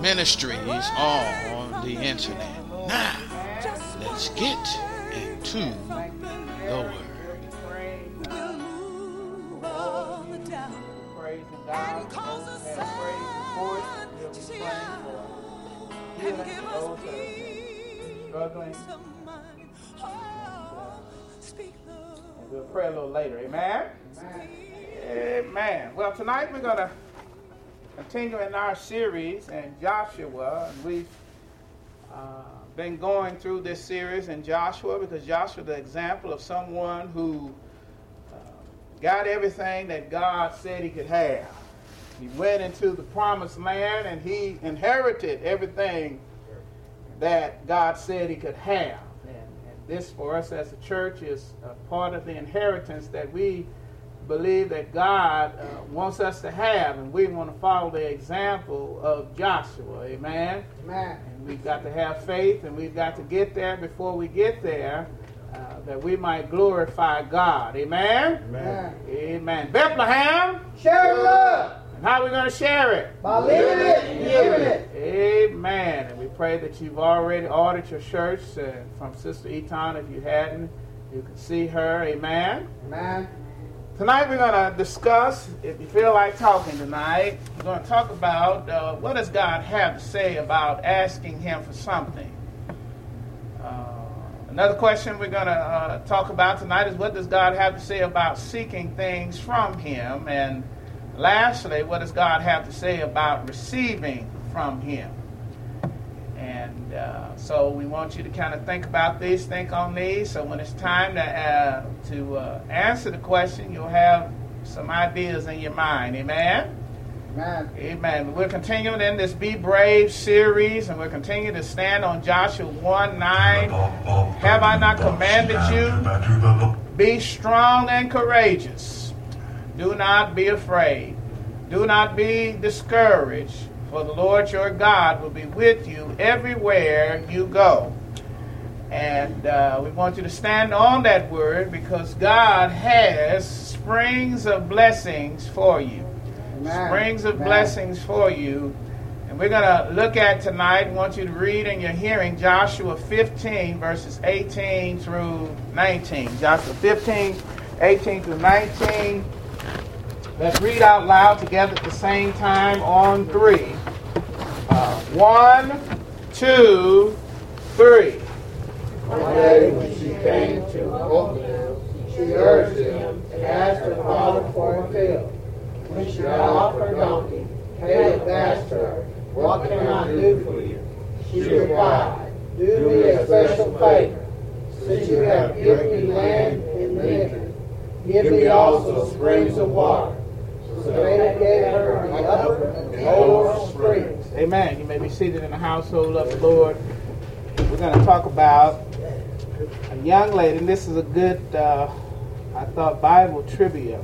ministries on the internet. Now, let's get into the word. We'll pray a little later. Amen? Amen. Amen. Well, tonight we're going to continuing our series in Joshua, and we've uh, been going through this series in Joshua because Joshua is the example of someone who uh, got everything that God said he could have. He went into the promised land and he inherited everything that God said he could have. And, and this, for us as a church, is a part of the inheritance that we believe that God uh, wants us to have, and we want to follow the example of Joshua. Amen. Amen. And we've got to have faith, and we've got to get there before we get there, uh, that we might glorify God. Amen. Amen. Amen. Bethlehem. Share love. And how are we going to share it? By living it and giving it. Amen. And we pray that you've already ordered your shirts uh, from Sister Eaton. If you hadn't, you can see her. Amen. Amen. Tonight we're going to discuss, if you feel like talking tonight, we're going to talk about uh, what does God have to say about asking Him for something. Uh, another question we're going to uh, talk about tonight is what does God have to say about seeking things from Him? And lastly, what does God have to say about receiving from Him? And uh, so we want you to kind of think about these, think on these. So when it's time to uh, to uh, answer the question, you'll have some ideas in your mind. Amen. Amen. Amen. We're continuing in this Be Brave series, and we're continuing to stand on Joshua 1 9. Have I not commanded you? Be strong and courageous. Do not be afraid. Do not be discouraged, for the Lord your God will be with you everywhere you go. And uh, we want you to stand on that word because God has springs of blessings for you. Amen. Springs of Amen. blessings for you. And we're going to look at tonight, want you to read in your hearing Joshua 15, verses 18 through 19. Joshua 15, 18 through 19. Let's read out loud together at the same time on three. Uh, one, two, three. One day when she came to Othniel, she urged him and asked her father for a field. When she got off her donkey, Caleb asked her, What can I do for you? She replied, Do me a special favor. Since you have given me land and vineyard, give me also springs of water. Springs. Amen. You may be seated in the household of the Lord. We're going to talk about a young lady, and this is a good, uh, I thought, Bible trivia.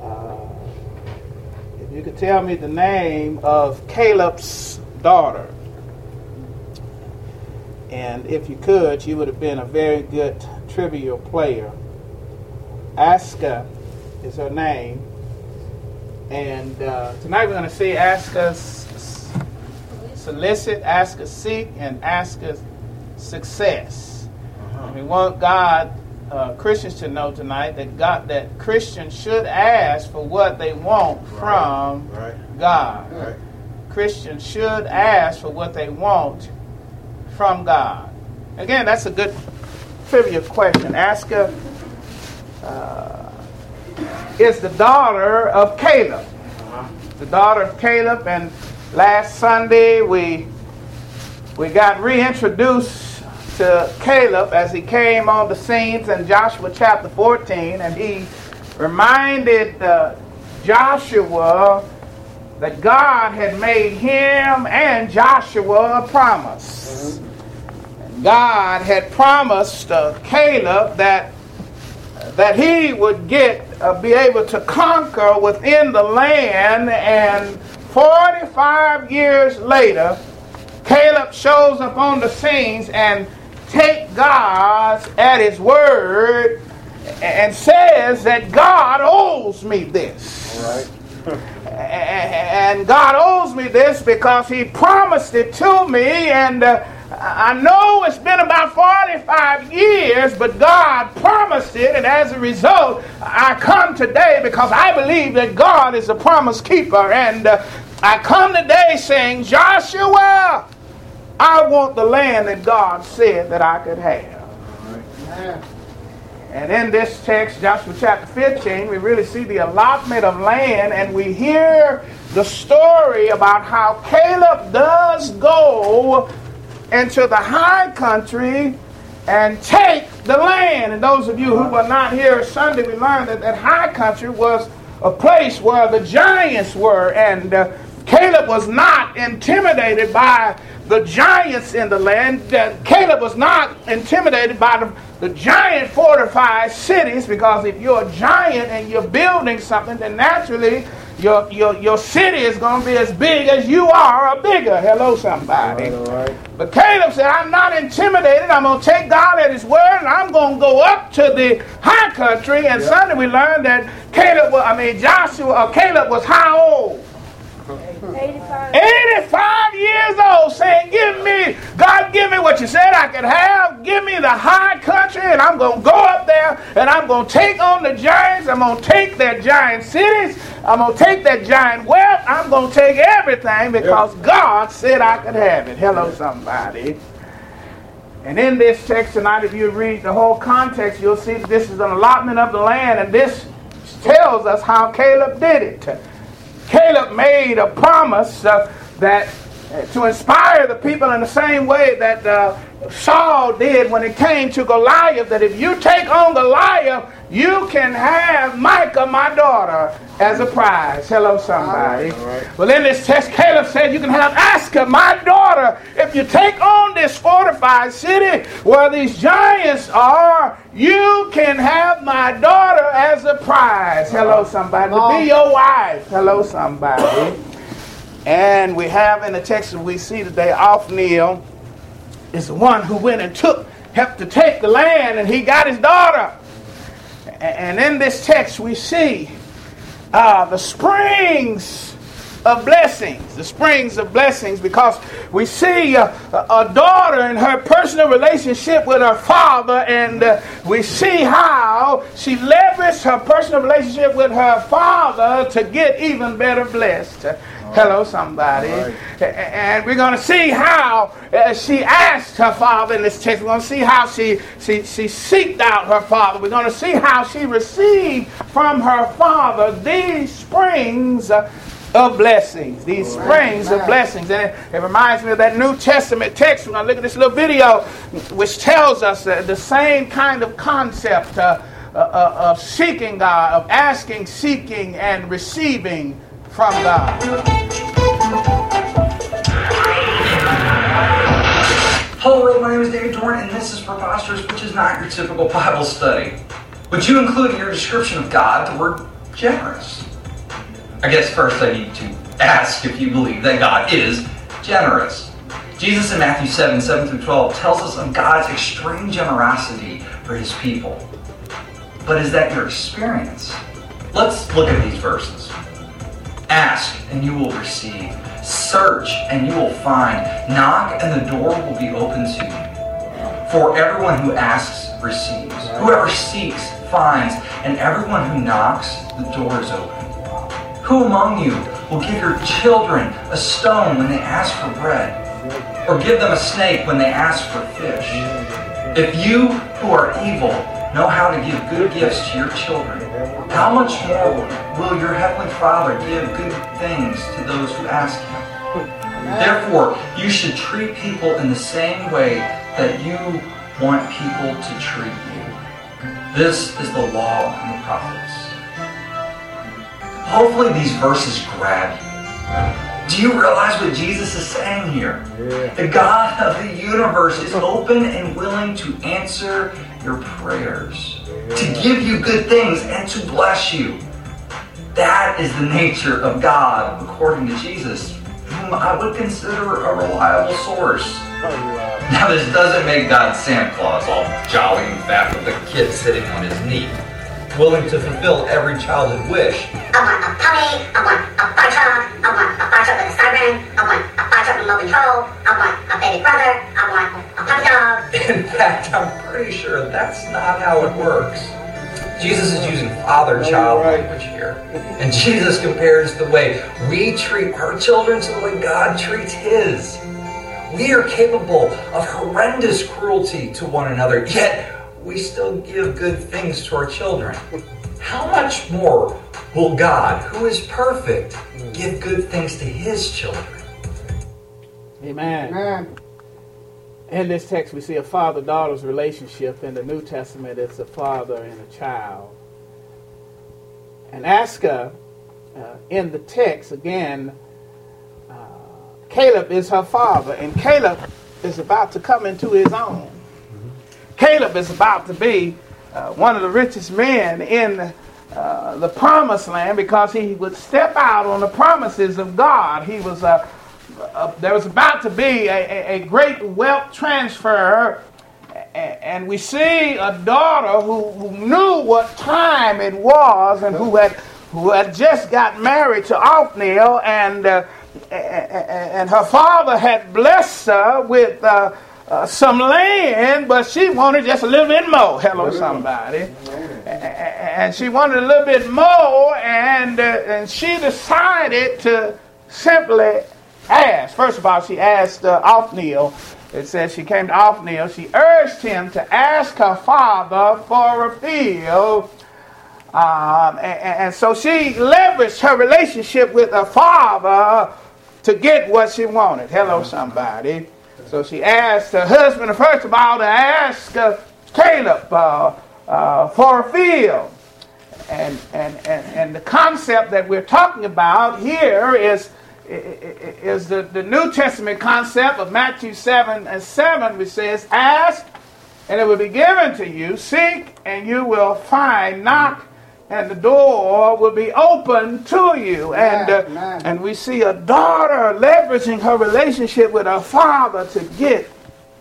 Uh, if you could tell me the name of Caleb's daughter, and if you could, you would have been a very good trivia player. Aska is her name. And uh, tonight we're going to see ask us solicit, ask us seek, and ask us success. And we want God, uh, Christians to know tonight that God, that Christians should ask for what they want from Right. God. Right. Christians should ask for what they want from God. Again, that's a good trivia question. Aska uh, is the daughter of Caleb. The daughter of Caleb, and last Sunday we we got reintroduced to Caleb as he came on the scenes in Joshua chapter 14, and he reminded uh, Joshua that God had made him and Joshua a promise. God had promised uh, Caleb that that he would get uh, be able to conquer within the land and 45 years later Caleb shows up on the scenes and take God at his word and says that God owes me this. Right. and God owes me this because He promised it to me, and uh, I know it's been about 45 years, but God promised it, and as a result, I come today because I believe that God is a promise keeper, and uh, I come today saying, Joshua, I want the land that God said that I could have. And in this text, Joshua chapter 15, we really see the allotment of land and we hear the story about how Caleb does go into the high country and take the land. And those of you who were not here Sunday, we learned that that high country was a place where the giants were. And uh, Caleb was not intimidated by the giants in the land. Caleb was not intimidated by the, the giant fortified cities because if you're a giant and you're building something, then naturally your, your, your city is going to be as big as you are or bigger. Hello, somebody. All right, all right. But Caleb said, I'm not intimidated. I'm going to take God at his word and I'm going to go up to the high country. And Yep. Sunday we learned that Caleb, was, I mean, Joshua, or Caleb was how old? 85. 85 years old saying, Give me, God, give me what you said I could have. Give me the high country, and I'm going to go up there and I'm going to take on the giants. I'm going to take their giant cities. I'm going to take that giant wealth. I'm going to take everything because God said I could have it. Hello, somebody. And in this text tonight, if you read the whole context, you'll see that this is an allotment of the land, and this tells us how Caleb did it. Caleb made a promise uh, that uh, to inspire the people in the same way that uh, Saul did when it came to Goliath, that if you take on Goliath, you can have Michal, my daughter, as a prize. Hello, somebody. All right. Well, in this test, Caleb said you can have Aska, my daughter, if you take on this fortified city where these giants are, you can have my daughter as a prize. Hello, somebody. To be your wife. Hello, somebody. And we have in the text that we see today, Othniel is the one who went and took, helped to take the land, and he got his daughter. And in this text, we see uh, the springs of blessings, the springs of blessings, because we see uh, a a daughter in her personal relationship with her father, and uh, we see how she leveraged her personal relationship with her father to get even better blessed. Hello, somebody. Right. And we're going to see how uh, she asked her father in this text. We're going to see how she, she, she seeked out her father. We're going to see how she received from her father these springs uh, of blessings. These springs of blessings. And it, it reminds me of that New Testament text. We're going to look at this little video which tells us uh, the same kind of concept uh, uh, uh, of seeking God, of asking, seeking, and receiving from God. Hello world, my name is David Dorn and this is Preposterous, which is not your typical Bible study. Would you include in your description of God the word generous? I guess first I need to ask if you believe that God is generous. Jesus in Matthew 7, 7 through 12 tells us of God's extreme generosity for his people. But is that your experience? Let's look at these verses. Ask and you will receive. Search and you will find. Knock and the door will be open to you. For everyone who asks receives. Whoever seeks finds. And everyone who knocks, the door is open. Who among you will give your children a stone when they ask for bread? Or give them a snake when they ask for fish? If you, who are evil know how to give good gifts to your children, how much more will your Heavenly Father give good things to those who ask Him? Therefore, you should treat people in the same way that you want people to treat you. This is the law and the prophets. Hopefully, these verses grab you. Do you realize what Jesus is saying here? The God of the universe is open and willing to answer your prayers, to give you good things, and to bless you. That is the nature of God, according to Jesus, whom I would consider a reliable source. Oh, now, this doesn't make God Santa Claus all jolly and fat with a kid sitting on his knee, willing to fulfill every childhood wish. I want a puppy, I want a fire truck, I want a fire truck with a siren, I want a fire truck with remote control, I want a baby brother, I want a puppy dog. In fact, I'm pretty sure that's not how it works. Jesus is using father child language here. And Jesus compares the way we treat our children to the way God treats his. We are capable of horrendous cruelty to one another, yet we still give good things to our children. How much more will God, who is perfect, give good things to his children? Amen. Amen. In this text, we see a father daughter's relationship. In the New Testament, it's a father and a child. And Aska, uh, in the text, again, uh, Caleb is her father, and Caleb is about to come into his own. Caleb is about to be uh, one of the richest men in uh, the promised land because he would step out on the promises of God. He was uh, uh, there was about to be a, a, great wealth transfer, and we see a daughter who, who knew what time it was and who had who had just got married to Othniel, and uh, and her father had blessed her with. Uh, uh, some land, but she wanted just a little bit more. Hello, somebody. And she wanted a little bit more, and uh, and she decided to simply ask. First of all, she asked uh, Othniel. It says she came to Othniel. She urged him to ask her father for a field. Um, and, and so she leveraged her relationship with her father to get what she wanted. Hello, somebody. So she asked her husband, first of all, to ask uh, Caleb uh, uh, for a field. And, and, and, and the concept that we're talking about here is is the, the New Testament concept of Matthew 7 and 7, which says, Ask, and it will be given to you. Seek, and you will find. Knock, and the door will be open to you. And, uh, and we see a daughter leveraging her relationship with her father to get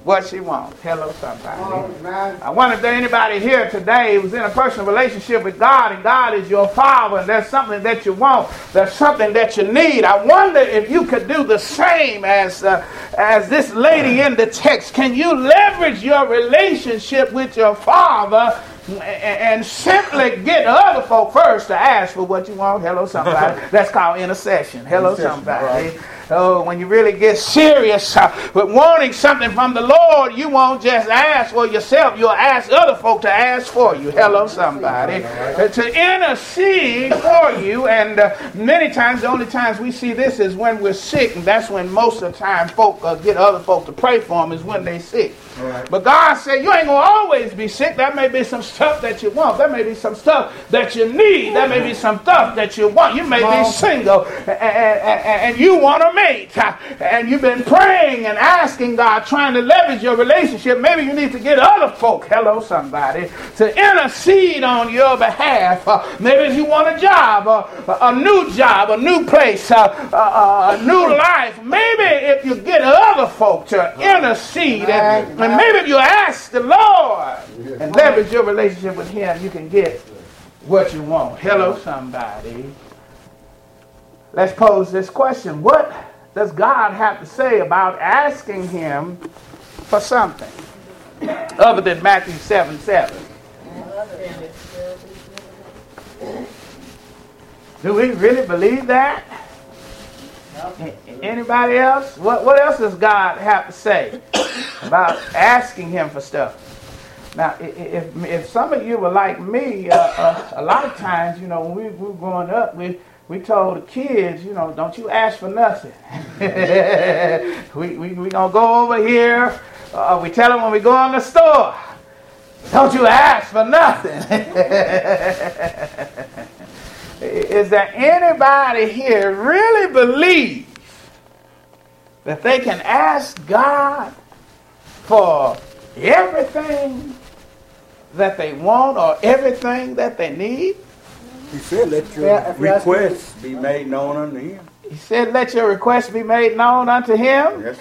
what she wants. Hello, somebody. Oh. I wonder if there anybody here today who's in a personal relationship with God and God is your father and there's something that you want, there's something that you need. I wonder if you could do the same as uh, as this lady in the text. Can you leverage your relationship with your father and, simply get other folk first to ask for what you want? Hello, somebody. That's called intercession. Hello, Intercession, somebody. right. Oh, when you really get serious uh, with wanting something from the Lord, you won't just ask for yourself. You'll ask other folk to ask for you. Hello, somebody. Uh, to intercede for you. And uh, many times, the only times we see this is when we're sick. And that's when most of the time folk uh, get other folk to pray for them is when they're sick. Right. But God said, You ain't going to always be sick. There may be some stuff that you want. There may be some stuff that you need. There may be some stuff that you want. You may be single and, and, and you want a mate. And you've been praying and asking God, trying to leverage your relationship. Maybe you need to get other folk, hello, somebody, to intercede on your behalf. Uh, maybe if you want a job, uh, a new job, a new place, uh, uh, a new life. Maybe if you get other folk to intercede and, and maybe if you ask the Lord and leverage your relationship with Him, you can get what you want. Hello, somebody. Let's pose this question What does God have to say about asking Him for something other than Matthew 7 7? Do we really believe that? Anybody else? What, what else does God have to say about asking Him for stuff? Now, if, if some of you were like me, uh, uh, a lot of times, you know, when we, we were growing up, we, we told the kids, you know, don't you ask for nothing. we we, we to go over here. Uh, we tell them when we go in the store, don't you ask for nothing. Is there anybody here really believe that they can ask God for everything that they want or everything that they need? He said, let your yeah, requests be made known unto him. He said, let your requests be made known unto him. Yes,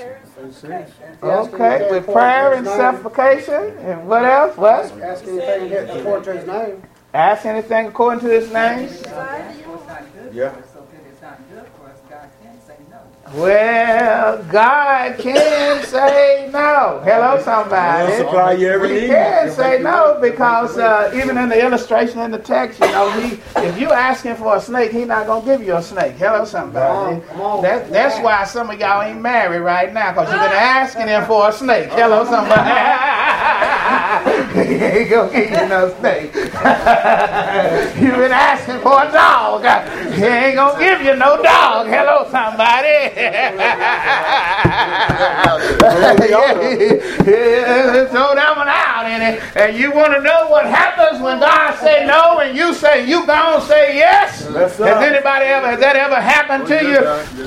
Okay, with prayer and supplication. And what else? What? Ask anything according to his name. Ask anything according to his name? Yeah. Well, God can say no. Hello, somebody. Supply you every He can say no because uh, even in the illustration in the text, you know, he if you asking for a snake, he's not gonna give you a snake. Hello, somebody. That, that's why some of y'all ain't married right now because you've been asking him for a snake. Hello, somebody. he ain't gonna give you no snake. you've been asking for a dog. He ain't gonna give you no dog. Hello, somebody yeah, throw that one out in it. And you want to know what happens when God say no and you say you gonna say yes? Has anybody ever has that ever happened to you?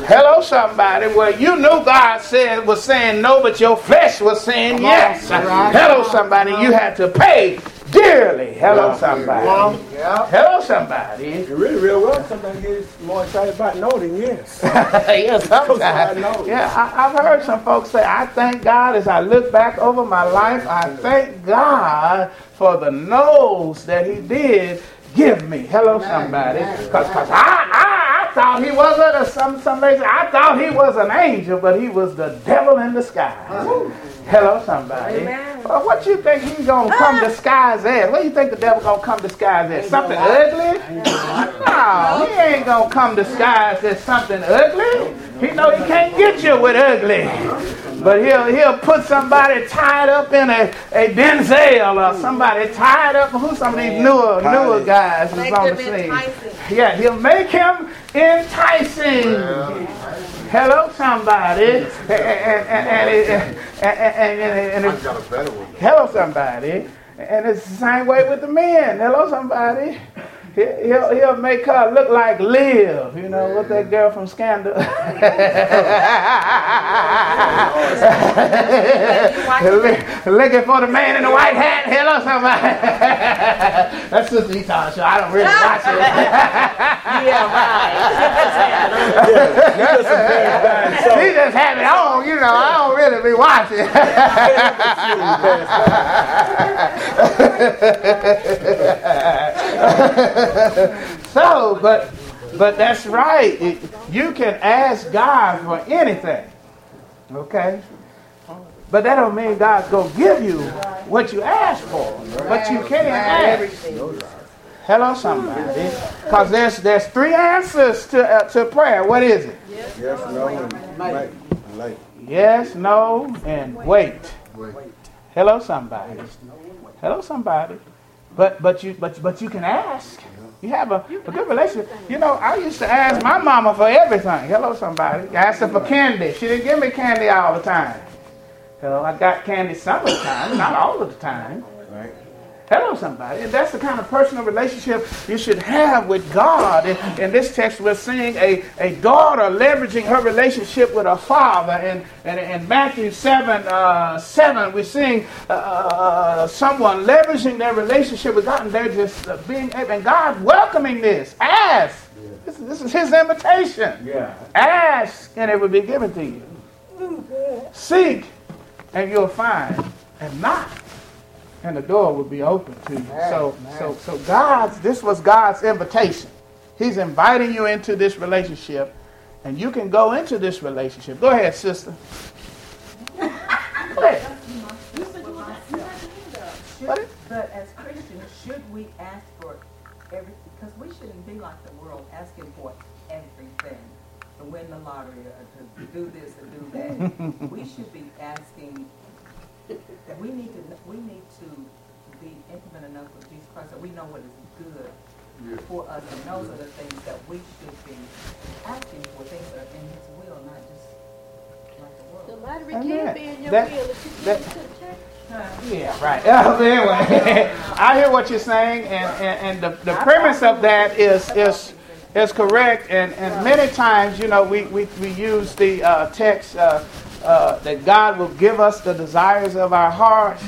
Hello, somebody. Well, you knew God said was saying no, but your flesh was saying yes. Hello, somebody. You had to pay dearly. Hello, somebody. Yeah. Hello, somebody. You really, real well. Sometimes get more excited about no than yes. yeah, sometimes. Yeah, I, I've heard some folks say, I thank God as I look back over my life, I thank God for the no's that He did give me. Hello, somebody. Because I, I, I thought he was a, some, somebody I thought he was an angel, but he was the devil in disguise. Hello, somebody. Well, uh, what you think he's gonna come disguised as? What do you think the devil gonna come disguised as? Something ugly? No, he ain't gonna come disguised as something ugly. He know he can't get you with ugly. But he'll he'll put somebody tied up in a, a Denzel or somebody tied up. Who's some of these newer newer guys who's on the scene? Yeah, he'll make him enticing. Hello, somebody. And, and, and, and, hello, somebody. And it's the same way with the men. Hello, somebody. He'll, he'll make her look like Liv, you know, what that girl from Scandal. Looking for the man in the white hat. Hello, somebody. That's Sister Eaton show. I don't really watch it. yeah, right. she just have it on, you know. I don't really be watching. so, but but that's right. It, you can ask God for anything. Okay? But that don't mean God's going to give you what you ask for. But you can ask. Hello, somebody. Because there's, there's three answers to, uh, to prayer. What is it? Yes, no, and wait. Yes, no, and wait. Hello, somebody. Hello, somebody. But but you but but you can ask. You have a, a good relationship. You know, I used to ask my mama for everything. Hello, somebody. I asked her for candy. She didn't give me candy all the time. Hello, I got candy some of the time, not all of the time. Right. Hello, somebody. And that's the kind of personal relationship you should have with God. In, in this text, we're seeing a, a daughter leveraging her relationship with her father. And, and in Matthew 7, uh, 7 we're seeing uh, uh, someone leveraging their relationship with God. And they're just uh, being, and God welcoming this. Ask. Yeah. This, this is his invitation. Yeah. Ask, and it will be given to you. Seek, and you'll find. And knock and the door would be open to you. Man, so, man. so, so God's this was God's invitation. He's inviting you into this relationship, and you can go into this relationship. Go ahead, sister. Go ahead. Should, but as Christians, should we ask for everything? Because we shouldn't be like the world, asking for everything to win the lottery or to do this or do that. we should be asking that we need to we need to be intimate enough with Jesus Christ that we know what is good for us, and those are the things that we should be asking for, things that are in His will, not just like the world. The lottery can that- be in your that- will if you that- give to the church. Yeah, right. Uh, anyway, I hear what you're saying, and, and, and the, the premise of that is is is correct. And, and many times, you know, we, we, we use the uh, text uh, uh, that God will give us the desires of our hearts.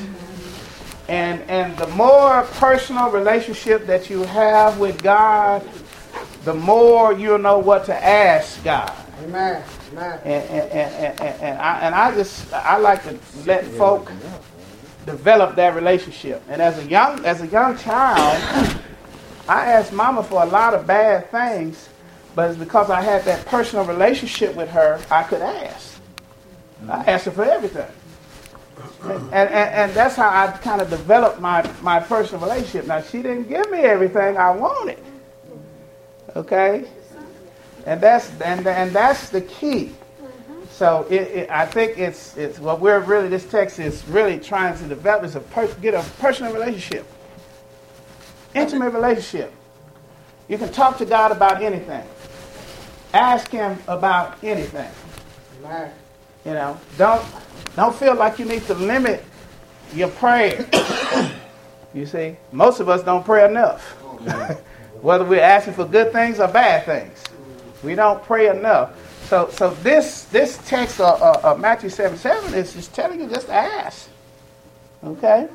And, and the more personal relationship that you have with God, the more you'll know what to ask God. Amen. Amen. And, and, and, and, and, I, and I just I like to let folk develop that relationship. And as a young as a young child, I asked Mama for a lot of bad things, but it's because I had that personal relationship with her. I could ask. I asked her for everything. And, and, and that's how I kind of developed my, my personal relationship. Now, she didn't give me everything I wanted. Okay? And that's, and, and that's the key. So it, it, I think it's, it's what we're really, this text is really trying to develop is a per, get a personal relationship, intimate relationship. You can talk to God about anything. Ask Him about anything. Amen. You know, don't don't feel like you need to limit your prayer. you see, most of us don't pray enough. Whether we're asking for good things or bad things, we don't pray enough. So, so this this text of uh, uh, Matthew seven seven is just telling you just to ask. Okay,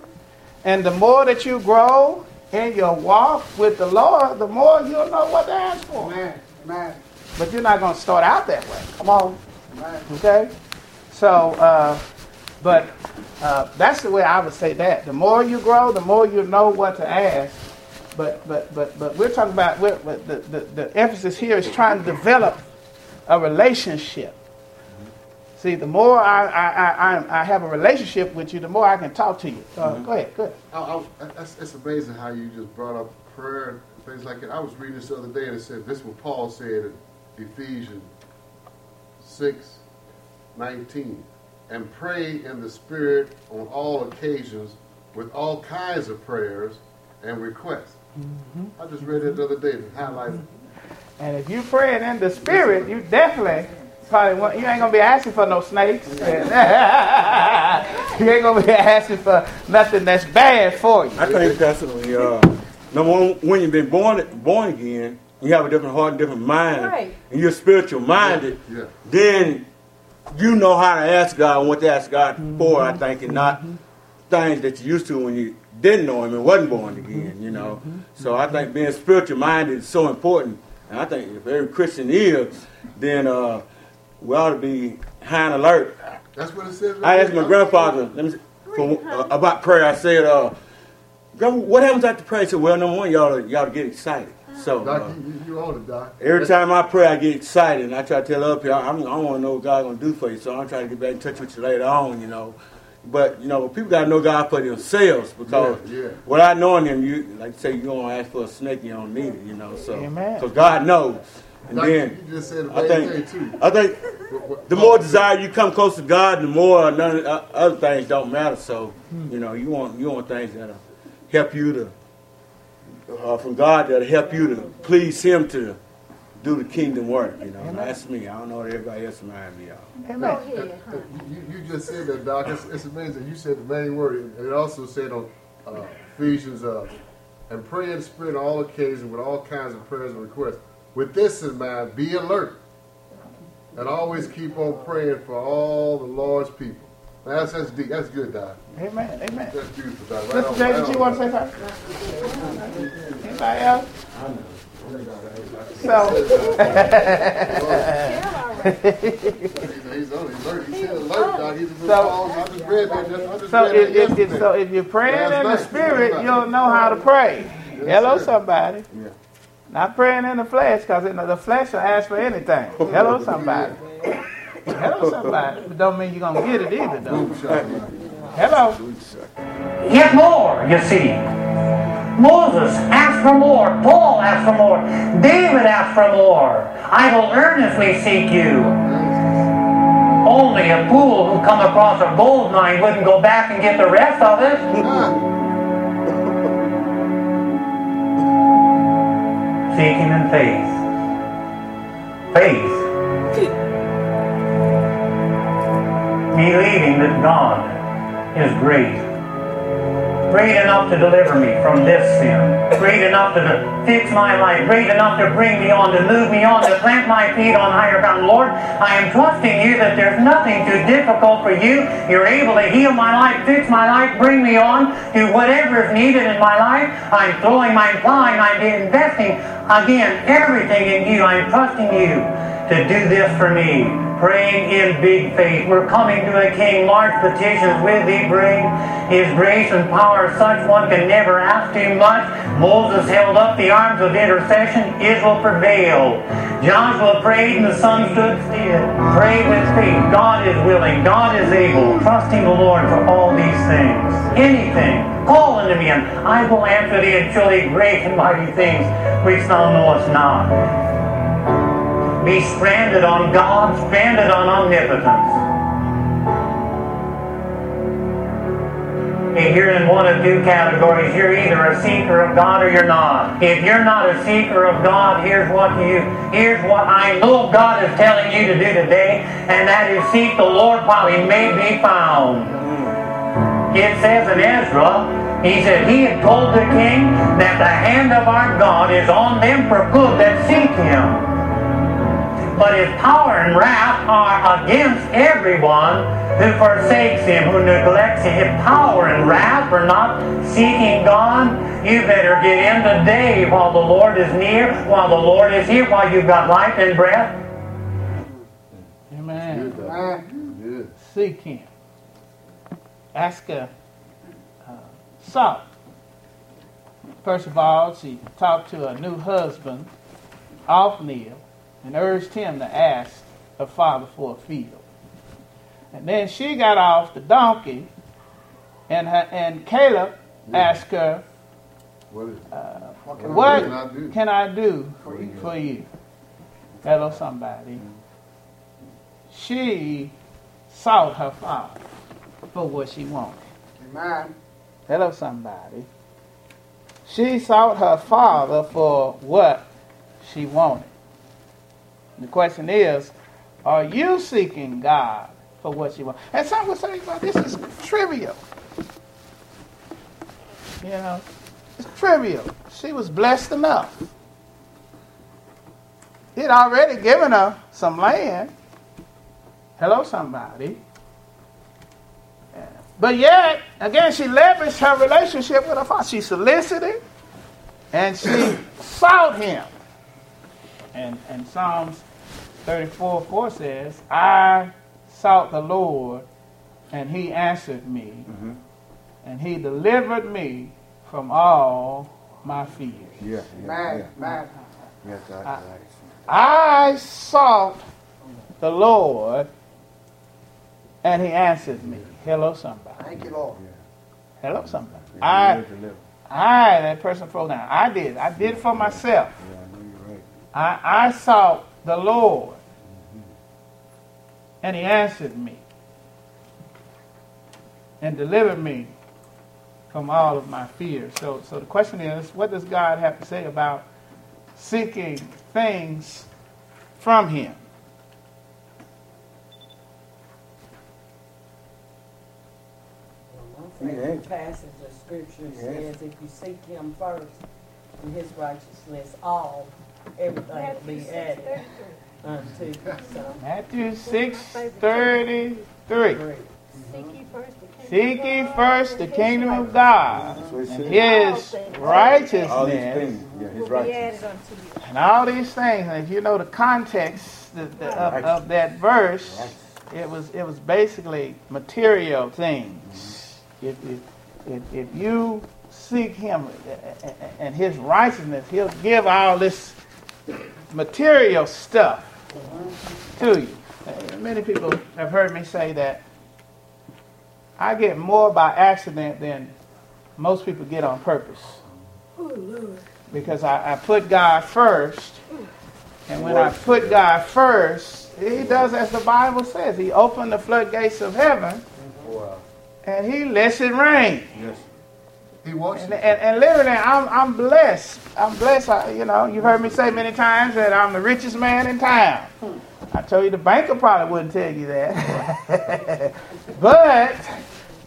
and the more that you grow in your walk with the Lord, the more you'll know what to ask for. Amen. Amen. But you're not going to start out that way. Come on. Amen. Okay? So, uh, but uh, that's the way I would say that. The more you grow, the more you know what to ask. But but but but we're talking about we're, the, the the emphasis here is trying to develop a relationship. See, the more I I, I, I- have a relationship with you, the more I can talk to you. Uh, Go ahead, go ahead. I, I, that's, it's amazing how you just brought up prayer and things like that. I was reading this the other day and it said this is what Paul said in Ephesians 6 19. And pray in the Spirit on all occasions with all kinds of prayers and requests. I just read it the other day and highlighted. And if you praying in the spirit, you definitely probably want, you ain't gonna be asking for no snakes. you ain't gonna be asking for nothing that's bad for you. I think personally, uh, number one, when you've been born born again, you have a different heart and different mind, Right. and you're spiritual minded. Yeah. Then you know how to ask God and what to ask God for. I think, and not things that you used to when you didn't know Him and wasn't born again. You know, so I think being spiritual minded is so important. And I think if every Christian is, then uh, we ought to be high and alert That's what it says. right I asked there. my grandfather let me see, for, uh, about prayer. I said, uh, "Grandma, "What happens after prayer?" He said, "Well, number one, y'all y'all get excited." So Doc, uh, you, you, you own it, Doc. every time I pray, I get excited, and I try to tell other people, I'm, I want to know what God's gonna do for you. So I'm trying to get back in touch with you later on, you know. But you know, people gotta know God for themselves because Yeah, yeah. without knowing Him, you like say, you gonna ask for a snake, you don't need it, you know. So Amen. because God knows, and Doc, then you just said the I think thing, too. I think What- what- the more desire you come close to God, the more none uh, other things don't matter. So, you know, you want you want things that'll help you to uh, from God that'll help you to please Him to do the kingdom work. You know, and that's me. I don't know what everybody else might be. Y'all. Amen. You, you just said that, Doc. It's, it's amazing. You said the main word. And it also said on uh, Ephesians, uh, and pray in the Spirit on all occasions with all kinds of prayers and requests. With this in mind, be alert. And always keep on praying for all the Lord's people. That's, that's deep. That's good, Doc. Amen. Amen. That's beautiful, Doc. Right Mr. on, right did you want to say something? Anybody else? So, He's, he's on alert. He said alert, Doc. He's a So- I just read that. Just, I just so if, if, so if you're praying in the spirit, you'll know how to pray. Hello, somebody. Not praying in the flesh, because in the flesh will ask for anything. Hello, somebody. Hello, somebody. But don't mean you're going to get it either, though. Hello. Yet more, you see. Moses asked for more. Paul asked for more. David asked for more. I will earnestly seek you. Only a fool who come across a gold mine wouldn't go back and get the rest of it. Seeking in faith. Faith Believing that God is great. Great enough to deliver me from this sin. Great enough to fix my life. Great enough to bring me on, to move me on, to plant my feet on higher ground. Lord, I am trusting you that there's nothing too difficult for you. You're able to heal my life, fix my life, bring me on, do whatever is needed in my life. I'm throwing, I'm I'm investing again everything in you. I'm trusting you to do this for me. Praying in big faith. We're coming to a king. Large petitions with thee bring. His grace and power such one can never ask too much. Moses held up the arms of intercession. Israel prevailed. Joshua prayed and the sun stood still. Pray with faith. God is willing. God is able. Trusting the Lord for all these things. Anything. Call unto me and I will answer thee and show thee great and mighty things which thou knowest not be stranded on God, stranded on omnipotence. If you're in one of two categories, you're either a seeker of God or you're not. If you're not a seeker of God, here's what you here's what I know God is telling you to do today, and that is seek the Lord while he may be found. It says in Ezra, he said he had told the king that the hand of our God is on them for good that seek him. But his power and wrath are against everyone who forsakes him, who neglects him. If power and wrath are not seeking God, you better get in today while the Lord is near, while the Lord is here, while you've got life and breath. Amen. Good. Seek him. Ask her. Uh, so, first of all, she talked to her new husband, Othniel, and urged him to ask her father for a field. And then she got off the donkey, and her, and Caleb asked her, What is uh, what can "What I do? can I do for you?" Hello, somebody. She sought her father for what she wanted. Amen. Hello, somebody. She sought her father for what she wanted. The question is, are you seeking God for what you want? And some would say, well, this is trivial. You know, it's trivial. She was blessed enough. He'd already given her some land. Hello, somebody. But yet, again, she leveraged her relationship with her father. She solicited and she sought him. And, and Psalms 34 4 says, I sought the Lord, and he answered me, Mhm. and he delivered me from all my fears. Yeah, yeah, Man, yeah. man. Yes, I, I- I, I sought the Lord, and he answered me. Hello, somebody. Thank you, Lord. Hello, somebody. I. I, that person froze down. I did. I did it for myself. Yeah, I know. I, I sought the Lord, and He answered me and delivered me from all of my fears. So, so the question is, what does God have to say about seeking things from Him? My Yeah. favorite passage of scripture Yeah. says, if you seek him first and his righteousness, all, everything will be added unto you. So, Matthew six thirty three. great. Seek ye first the kingdom of God That's what it and. His righteousness. yeah, his righteousness. And all these things, and if you know the context the, the, of, of that verse, it was it was basically material things. Mm-hmm. If, if, if, if you seek Him and His righteousness, He'll give all this material stuff to you. Many people have heard me say that I get more by accident than most people get on purpose because I, I put God first. And when I put God first, He does as the Bible says. He opened the floodgates of heaven and He lets it rain. Yes. He wants And, and, and literally, I'm, I'm blessed. I'm blessed. I, you know, you've heard me say many times that I'm the richest man in town. I told you the banker probably wouldn't tell you that. but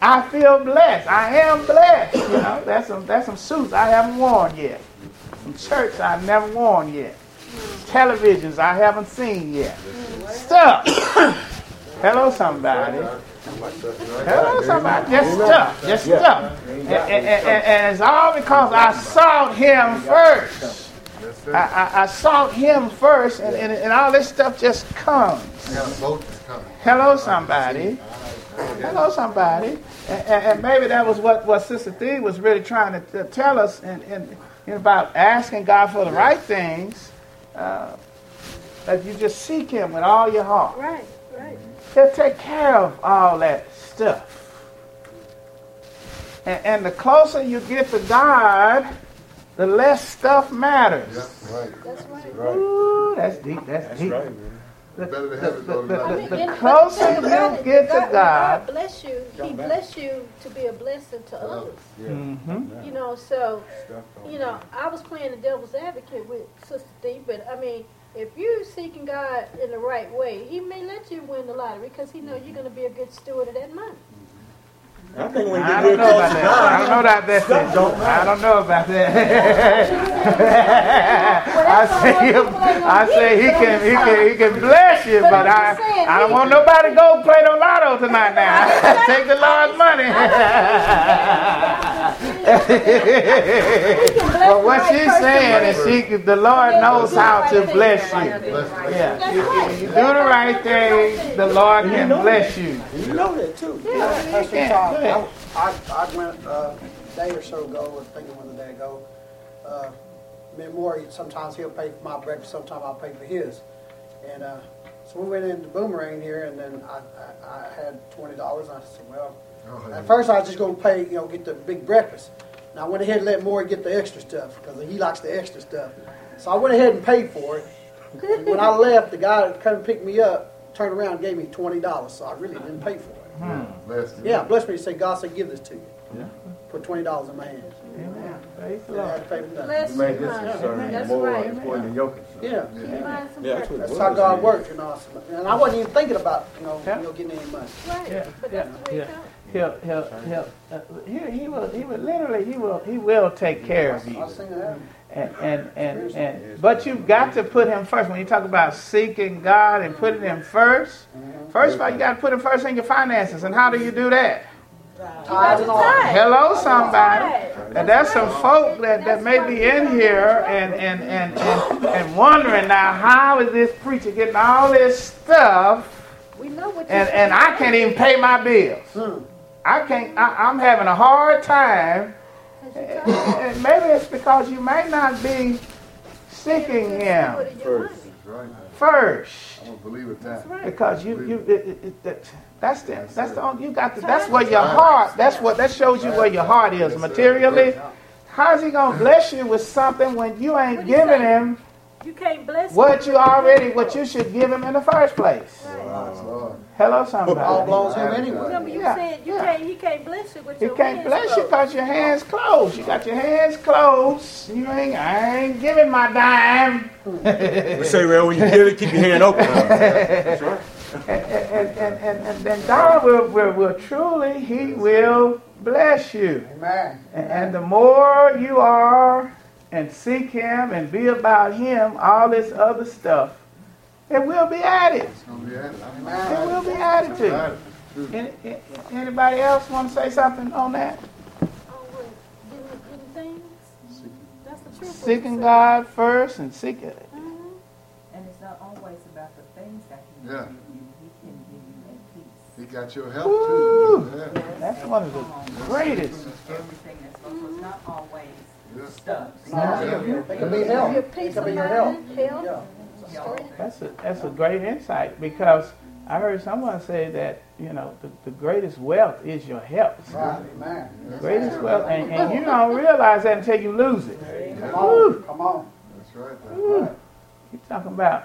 I feel blessed. I am blessed. You know, that's some, that's some suits I haven't worn yet. Some shirts I've never worn yet. Televisions I haven't seen yet. Stuff. Hello, somebody. Hello, somebody. Just stuff. Just stuff. And, and, and, and it's all because I sought him first. I. I, I sought him first, and, and, and all this stuff just comes. Yeah, the boat is coming. Hello, somebody. Hello, somebody. And, and, and maybe that was what, what Sister Thee was really trying to, to tell us in, in, in about asking God for the right things. Uh, that you just seek Him with all your heart. Right, right. He'll take care of all that stuff. And, and the closer you get to God, the less stuff matters. Yeah, right. That's right. Ooh, that's deep. That's, deep. Better to have it go to the- the closer you get to God, God- bless you. He bless you to be a blessing to others. Mm-hmm. You know, so you know, I was playing the devil's advocate with Sister D, but I mean, if you're seeking God in the right way, He may let you win the lottery because He knows you're going to be a good steward of that money. I think when you I don't know about that. God, I don't know that. That's Stuff don't I don't know about that. I say him, I say he can he can he can bless you, But but I'm I saying, I don't want nobody to go play no lotto tonight now. Take the Lord's money. but what she's saying is she the Lord knows how to bless you. Yeah, you, you- you do the right thing, the Lord can bless you. you know that too. Pastor Yeah, Todd, go. I, I, I went uh, a day or so ago, I think it was a day ago. Uh, me and Maury, sometimes he'll pay for my breakfast, sometimes I'll pay for his. And uh, so we went into Boomarang here, and then I, I, I had twenty dollars. and I said, well, Oh, at first I was just gonna pay, you know, get the big breakfast. And I went ahead and let Maury get the extra stuff because he likes the extra stuff. So I went ahead and paid for it. And when I left, the guy that come pick me up turned around and gave me twenty dollars. So I really didn't pay for it. Hmm, Blessed. Yeah, bless me. He said, God said, give this to you. Yeah. Put twenty dollars in my hand. Amen. Praise the I had Lord. to pay for that. Bless You made you, this concern That's more right. important than your concern. Yeah, Keep Yeah, that's that's how God works, you know. And I wasn't even thinking about, you know, Yeah. you know getting any money. Right, Yeah, but yeah, that's the way yeah. it comes. He'll, he'll, he'll, uh, he, he will, he will, literally, he will, he will take care of you. I've seen that. And, and, and, and, but you've got to put him first. When you talk about seeking God and putting him first, first of all, you got to put him first in your finances. And how do you do that? Tithes and all. Hello, somebody. And there's some folk that, that may be in here and, and, and, and, and wondering now, how is this preacher getting all this stuff We know what and, and I can't even pay my bills? I can't, I, I'm having a hard time. And maybe it's because you may not be seeking him First. Right. first. I don't believe it that. Because you, you, it, it, it, that- that's the, that's the, only- you got to, that's where your heart, that's what, that shows you where your heart is materially. How's he gonna bless you with something when you ain't What do you giving him You can't bless what you already, what you should give him in the first place? Lord. Hello, All somebody. belongs to him anyway. Remember, you Yeah, said you yeah. can't. He can't bless you with He your can't hands bless you because your hands closed. You got your hands closed. You ain't, I ain't giving my dime. We say, well, when you get it, keep your hand open. That's right. and, and, and, and, and then God will, will, will truly, He will bless you. Amen. And, and the more you are and seek Him and be about Him, all this other stuff, it will be added. It's going to be added. It will be added to you. Added. Any, any- anybody else want to say something on that? Oh, what? Getting, getting things. That's the truth. Seeking God first and seeking. It. Mm-hmm. And it's not always about the things that he Yeah. give you. He can give you a peace. He got your help Woo. too. Yeah. That's one of the greatest. Everything that's so it's not always Yeah. Stuff. It can be help. Your It peace can be your help. mind, health, Yeah. That's a, that's a great insight because I heard someone say that, you know, the, the greatest wealth is your health. Right, amen. Greatest wealth, and, and you don't realize that until you lose it. Come on, come on. That's right. That's right. You're talking about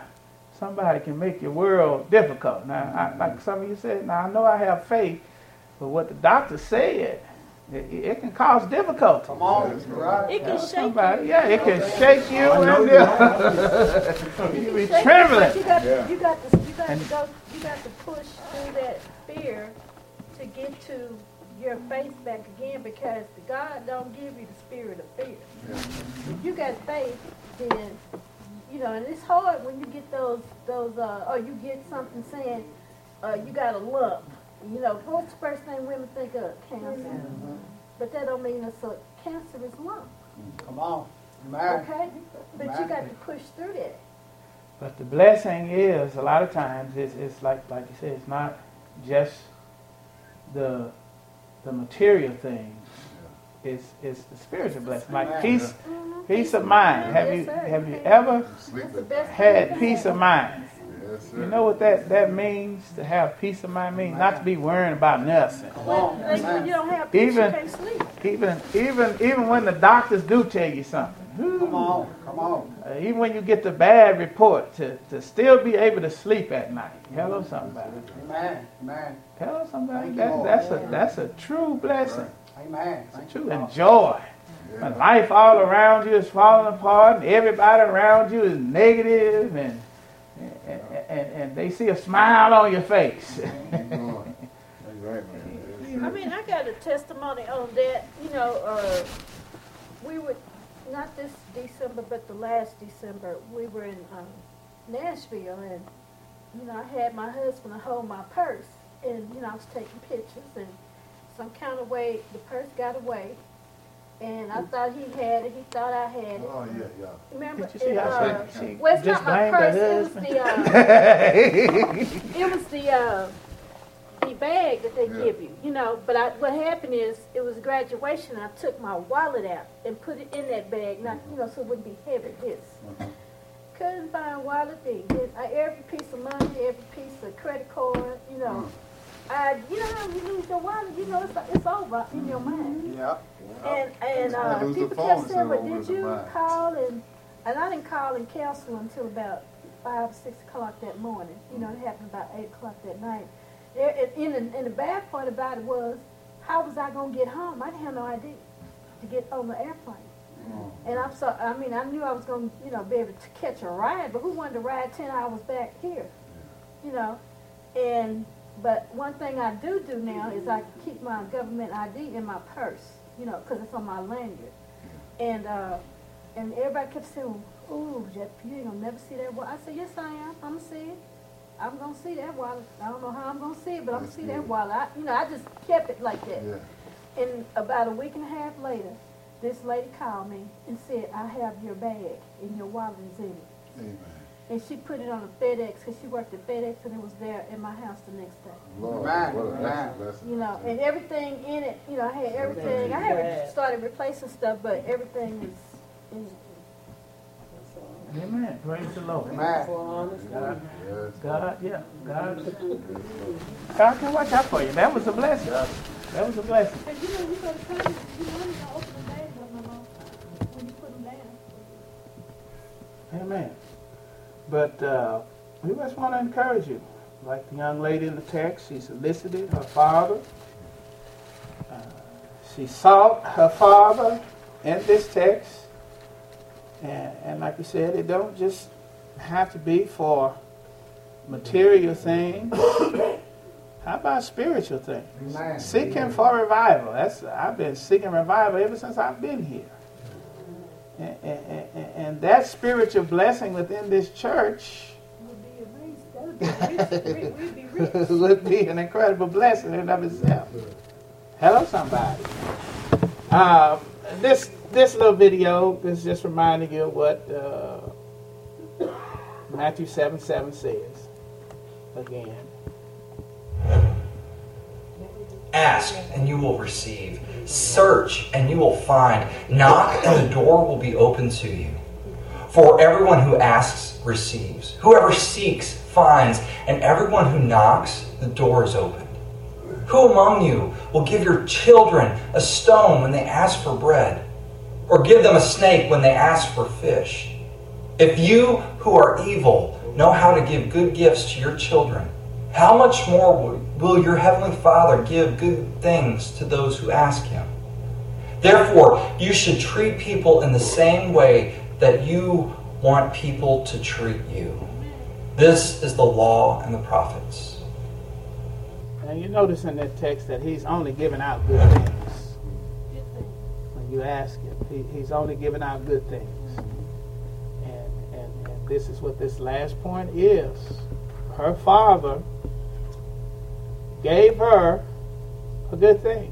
somebody can make your world difficult. Now, I, like some of you said, now I know I have faith, but what the doctor said, It, it can cause difficulty. Come on, right. It can Tell shake somebody. you. Yeah, it can shake you I and you- you be Shake you, trembling. You got, Yeah. you got to, you got to go, you got to push through that fear to get to your faith back again because God don't give you the spirit of fear. If you got faith, then you know, and it's hard when you get those those uh, or you get something saying uh, you got a lump. You know, what's the first thing women think of? Cancer. But that don't mean it's a cancerous lump. Come on. Amen. Okay? But you got to push through that. But the blessing is a lot of times it's, it's like like you said, it's not just the the material things. It's it's the spiritual blessing, like Amen. peace mm-hmm. peace of mind. Have you have you ever Sleep That's the at best had peace of mind? Yes, sir. You know what that, that means to have peace of mind means? Not to be worrying about nothing. Come When, on. like, you don't have peace, Even- you can't sleep. Even even even when the doctors do tell you something. Come on. Come on. Uh, even when you get the bad report, to, to still be able to sleep at night. Hello, somebody. Amen. Amen. Hello, somebody. Thank you, That, Lord. that's a that's a true blessing. Amen. Thank you, True Lord. and joy. When life all around you is falling apart, and everybody around you is negative, and and, and, and they see a smile on your face. That's right, man. I mean, I got a testimony on that. You know, uh, we were not this December, but the last December, we were in um, Nashville, and you know, I had my husband to hold my purse, and you know, I was taking pictures, and some kind of way the purse got away, and I thought he had it. He thought I had it. Oh, yeah, yeah. Remember? Did you see it, how uh, she, she well, it's just not my purse. It was the. Uh, it was the uh, the bag that they Yeah. give you, you know. But I, what happened is, it was graduation. I took my wallet out and put it in that bag, not you know, so it wouldn't be heavy. This couldn't find wallet thing. Then I, every piece of money, every piece of credit card, you know. You know, how you lose your wallet, you know, it's, it's over in your mind. Yeah. And and uh, people kept saying, "Well, did you call?" And and I didn't call and cancel until about five, six o'clock that morning. You know, it happened about eight o'clock that night. It, it, and, the, and the bad part about it was, how was I gonna get home? I didn't have no idea to get on the airplane. And I'm so, I mean, I knew I was gonna, you know, be able to catch a ride, but who wanted to ride ten hours back here? You know, and but one thing I do do now is I keep my government ID in my purse, you know, because it's on my lanyard. And uh, and everybody kept saying, "Ooh, Jeff, you ain't gonna never see that wallet." I said, "Yes, I am. I'm gonna see it. I'm gonna see that wallet. I don't know how I'm gonna see it, but I'm gonna see that wallet." I, you know, I just kept it like that. Yeah. And about a week and a half later, this lady called me and said, "I have your bag and your wallet is in it." Amen. And she put it on a FedEx because she worked at FedEx and it was there in my house the next day. Lord, Amen. what a blessing, blessing. You know, and everything in it, you know, I had everything. I haven't started replacing stuff, but everything is, is Amen. Praise the Lord. Amen. God, Yes. God, yeah, God. God can watch out for you. That was a blessing. That was a blessing. But you know, you better try to, you know, you gotta open the bags up no more when you put them down. Amen. But uh, we just want to encourage you. Like the young lady in the text, she solicited her father. Uh, she sought her father in this text. And, and like you said, it don't just have to be for material things. How about spiritual things? Amen. Seeking for revival. That's I've been seeking revival ever since I've been here. And, and, and, that spiritual blessing within this church would be an incredible blessing in and of itself. Hello, somebody. Uh, this this little video is just reminding you of what uh, Matthew 7 7 says. Again. Ask and you will receive. Search and you will find. Knock and the door will be open to you. For everyone who asks receives. Whoever seeks finds. And everyone who knocks, the door is opened. Who among you will give your children a stone when they ask for bread? Or give them a snake when they ask for fish? If you who are evil know how to give good gifts to your children, how much more will- will your heavenly Father give good things to those who ask him? Therefore, you should treat people in the same way that you want people to treat you. This is the law and the prophets. And you notice in that text that he's only giving out good things. When you ask him, he, he's only giving out good things. And, and, and this is what this last point is. Her father gave her a good thing.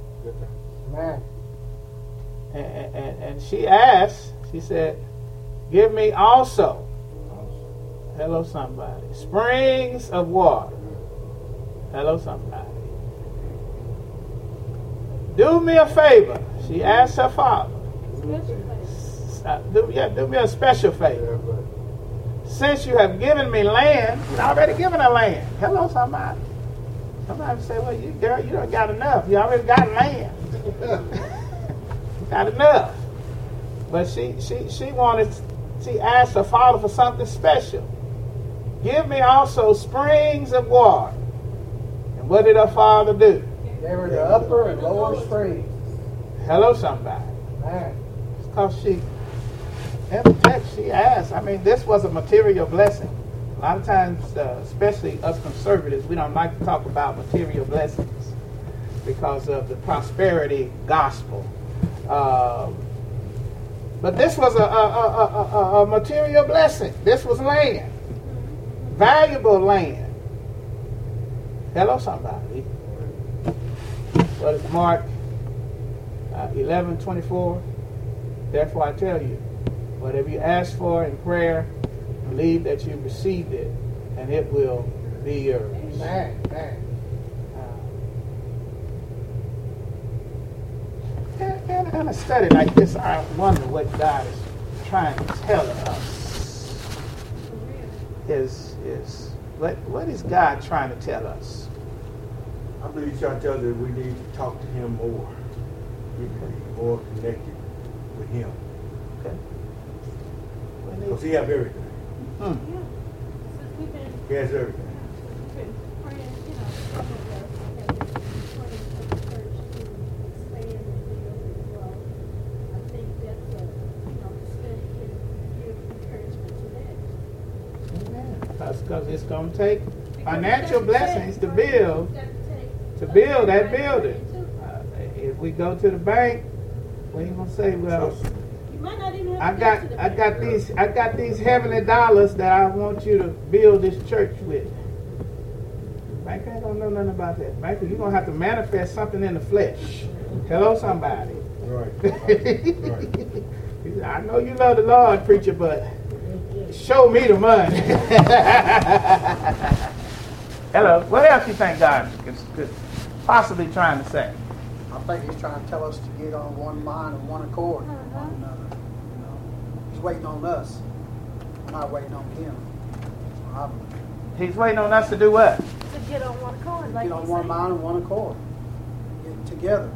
And, and, and she asked, she said, Give me also, hello somebody, springs of water. Hello somebody. Do me a favor. She asked her father. Uh, do, yeah, do me a special favor. Since you have given me land, you've already given her land. Hello somebody. Somebody say, well, you girl, you don't got enough. You already got land. got enough. But she, she, she wanted, she asked her father for something special. Give me also springs of water. And what did her father do? They were the upper and lower springs. Hello, somebody. Man. Because she, in the text, she asked. I mean, this was a material blessing. A lot of times, uh, especially us conservatives, we don't like to talk about material blessings because of the prosperity gospel. Um, but this was a, a, a, a, material blessing. This was land, valuable land. Hello, somebody. What is Mark uh, 11 24? Therefore, I tell you, whatever you ask for in prayer, believe that you received it, and it will be yours. Man, man. in, in a study like this, I wonder what God is trying to tell us. Is is what what is God trying to tell us? I believe He's trying to tell us that we need to talk to Him more, get more connected with Him. Okay. Because He has everything. Hmm. He has everything. because it's going to take financial blessings to build to build that building. Uh, if we go to the bank, we ain't gonna say, well, I got I got these I got these heavenly dollars that I want you to build this church with. Bank I don't know nothing about that. Bank, you're gonna have to manifest something in the flesh. Hello, somebody. Right. right. I know you love the Lord, preacher, but show me the money. Hello. What else you think God could, possibly trying to say? I think He's trying to tell us to get on one mind and one accord with one another. You know, he's waiting on us. We're not waiting on Him. He's waiting on us to do what? To get on one accord, like Get on one mind and one accord. Get together.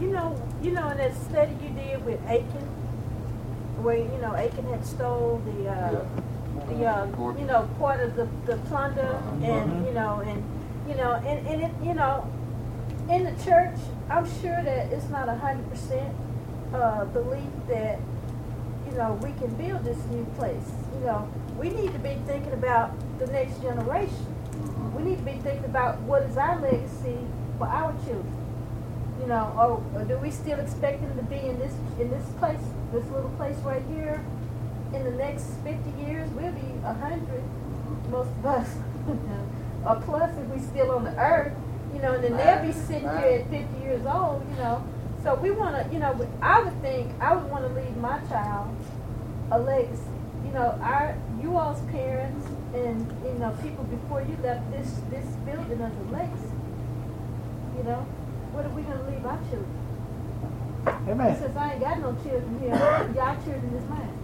You know, you know, in that study you did with Achan, where you know Achan had stole the uh, the uh, you know part of the, the plunder uh-huh. and you know and you know and, and it you know in the church I'm sure that it's not a hundred percent uh, belief that you know we can build this new place. You know we need to be thinking about the next generation. We need to be thinking about what is our legacy for our children. You know, or, or, do we still expect them to be in this in this place, this little place right here? In the next 50 years, we'll be 100, most of us, or plus if we're still on the earth, you know, and then they'll be sitting here at 50 years old, you know. So we want to, you know, I would think I would want to leave my child a legacy. You know, our you all's parents and you know people before you left this this building as a legacy. You know what are we going to leave our children? Amen. He says, I ain't got no children here, y'all children is mine.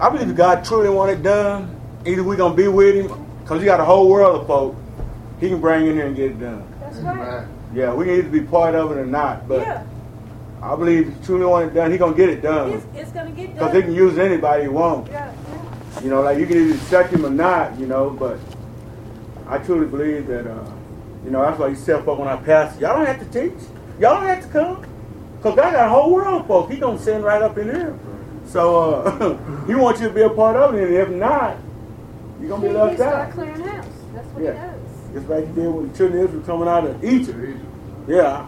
I believe if God truly want it done, either we're going to be with him, because he got a whole world of folk, he can bring in here and get it done. That's right. Yeah, we need to be part of it or not, but yeah. I believe if he truly want it done, he going to get it done. It's, it's going to get done. Because he can use anybody he wants. Yeah, yeah. You know, like you can either accept him or not, you know, but I truly believe that uh, you know, that's why you step up when I pass. Y'all don't have to teach. Y'all don't have to come. Because God got a whole world of folk. He going to send right up in here. So uh, he wants you to be a part of it. And if not, you're going to be He- left he start out. clearing house. That's what Yeah. he does. Just like he did when the children of Israel coming out of Egypt. Yeah.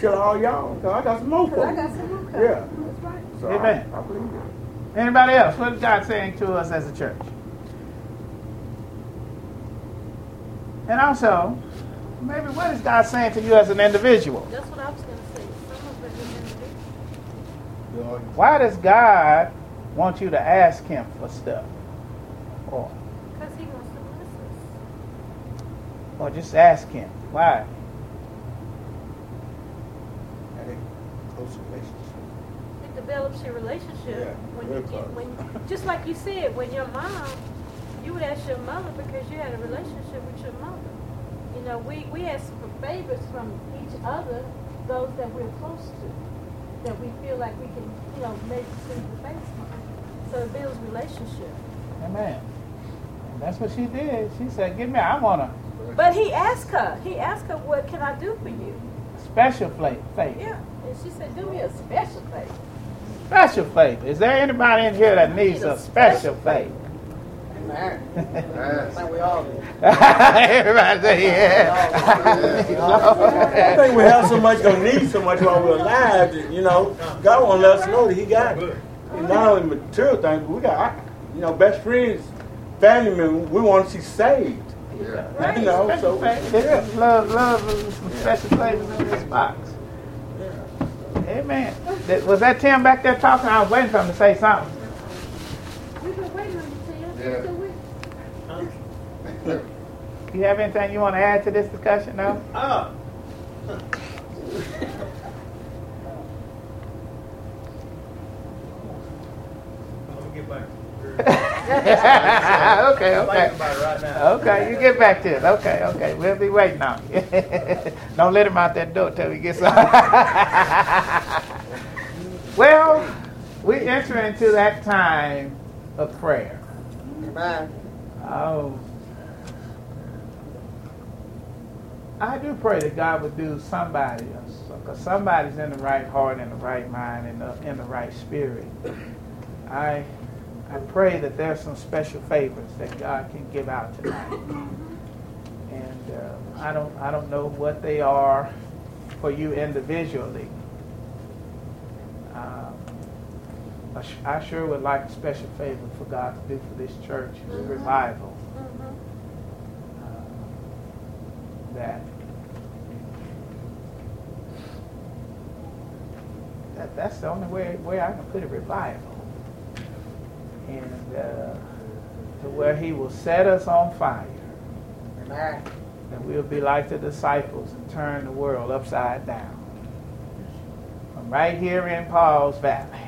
Kill all y'all. 'cause I got some more Because I got some more Yeah. That's right. So Amen. I, I believe it. Anybody else? What is God saying to us as a church? And also, maybe what is God saying to you as an individual? That's what I was going to say. Some of it is individual. Why does God want you to ask Him for stuff? Or, Because he wants to bless us. Or just ask Him? Why? Close relationship. It develops your relationship Yeah, when you get when just like you said when your mom you would ask your mother because you had a relationship with your mother. You know, we, we ask for favors from each other, those that we're close to, that we feel like we can, you know, maybe see the face. So it builds relationship. Amen. And that's what she did. She said, Give me, I want a But he asked her, he asked her, what can I do for you? special flavor. favor. Yeah. And she said, do me a special favor. Special favor. Is there anybody in here that needs a special favor? Amen. I think we all do. Everybody say, yeah. I think we have so much, gonna need so much while we're alive. That, you know, God want to let us know that He got it. And not only material things, but we got, you know, best friends, family members. We want to see saved. Right. You know, Special so favor. This is love, love, and some special flavors in this box. Amen. That- Was that Tim back there talking? I was waiting for him to say something. We've been waiting on you, Tim. Yeah. Still You have anything you want to add to this discussion? No? Ah. Let me get back. okay, okay. thinking about it right now. Okay, you get back to it. Okay, okay. We'll be waiting on you. Don't let him out that door till he gets out. well, we enter into that time of prayer. Amen. Oh. I do pray that God would do somebody, else because somebody's in the right heart, in the right mind, in the, in the right spirit. I, I pray that there's some special favors that God can give out tonight. And uh, I, don't, I don't know what they are for you individually. Um, I sh- I sure would like a special favor for God to do for this church, a revival. uh, that that that's the only way way I can put a revival, and uh, to where He will set us on fire, Amen. and we'll be like the disciples and turn the world upside down. From right here in Pauls Valley.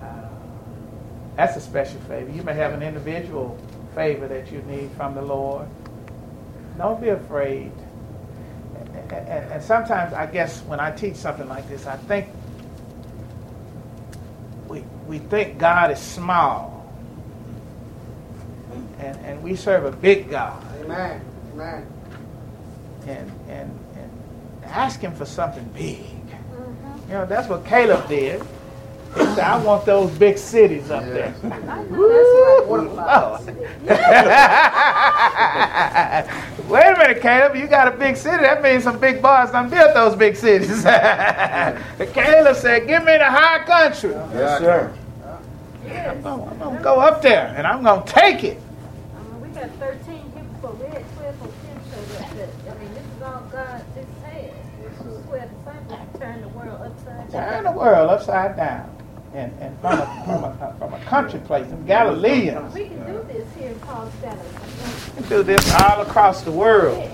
Uh, That's a special favor. You may have an individual favor that you need from the Lord. Don't be afraid. And, and, and sometimes, I guess, when I teach something like this, I think we, we think God is small. And, and we serve a big God. Amen. Amen. And, and, and ask Him for something big. You know, that's what Caleb did. He said, I want those big cities up there. Woo! Oh. Lord. Wait a minute, Caleb. You got a big city. That means some big boys done built those big cities. Caleb said, Give me the high country. Yes, sir. I'm going I'm gonna go up there and I'm going to take it. I mean, we got 13 people. We had 12 on 10 showed up. I mean, this is all God just had. This is where disciples turn the world upside down. Turn the world upside down. And, and from, a, from, a, from a country place, in Galileans. We can do this here in Pauls Valley. We can do this all across the world.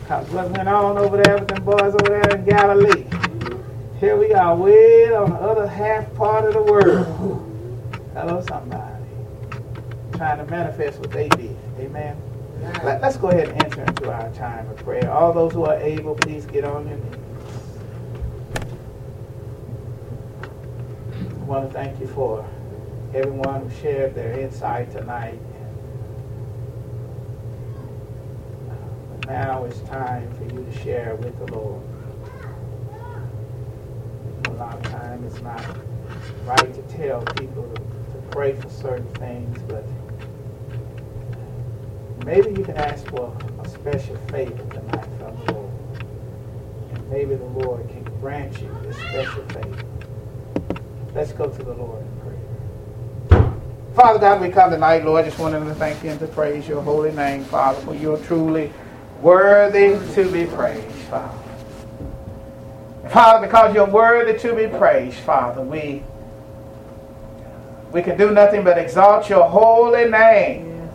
Because what went on over there with them boys over there in Galilee, here we are way on the other half part of the world. Hello, somebody. Trying to manifest what they did. Amen. Let, us go ahead and enter into our time of prayer. All those who are able, please get on your knees. I want to thank you for everyone who shared their insight tonight. Uh, now it's time for you to share with the Lord. Sometimes it's not right to tell people pray for certain things, but maybe you can ask for a special favor tonight from the Lord. And maybe the Lord can grant you this special favor. Let's go to the Lord in prayer. Father God, we come tonight, Lord, just wanting to thank you and to praise your holy name, Father, for you're truly worthy to be praised, Father. Father, because you're worthy to be praised, Father, we we can do nothing but exalt your holy name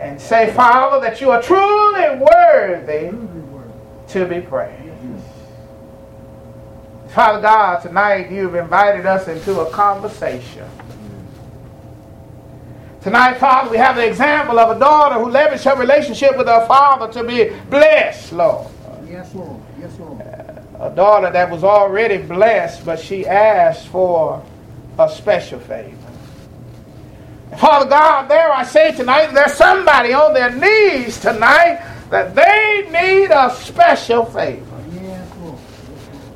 and say, Father, that you are truly worthy to be praised. Father God, tonight you've invited us into a conversation. Tonight, Father, we have the example of a daughter who leveraged her relationship with her father to be blessed, Lord. Yes, Lord. Yes, Lord. A daughter that was already blessed, but she asked for a special favor. Father God, there I say tonight, there's somebody on their knees tonight that they need a special favor.